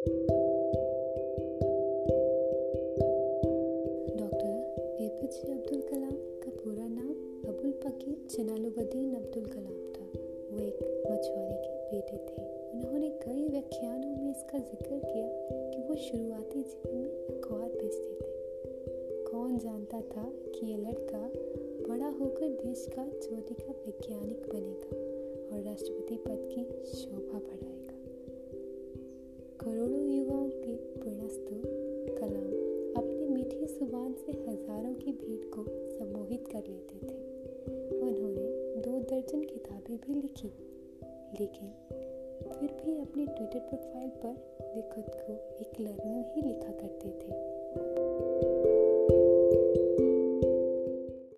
Doctor APJ Abdul Kalam का पूरा नाम अबुल जनालुबद्दीन अब्दुल कलाम था। वो एक मछुआरे के बेटे थे। उन्होंने कई व्याख्यानों में इसका ज़िक्र किया कि वो शुरुआती जीवन में अखबार बेचते थे। कौन जानता था कि ये लड़का बड़ा होकर देश का चोटी का वैज्ञानिक करोड़ों युवाओं के प्रणस्तु कलाम अपनी मीठी ज़ुबान से हज़ारों की भीड़ को सम्मोहित कर लेते थे। उन्होंने दो दर्जन किताबें भी लिखी। लेकिन फिर भी अपने ट्विटर प्रोफ़ाइल पर वे खुद को एक लर्नर ही लिखा करते थे।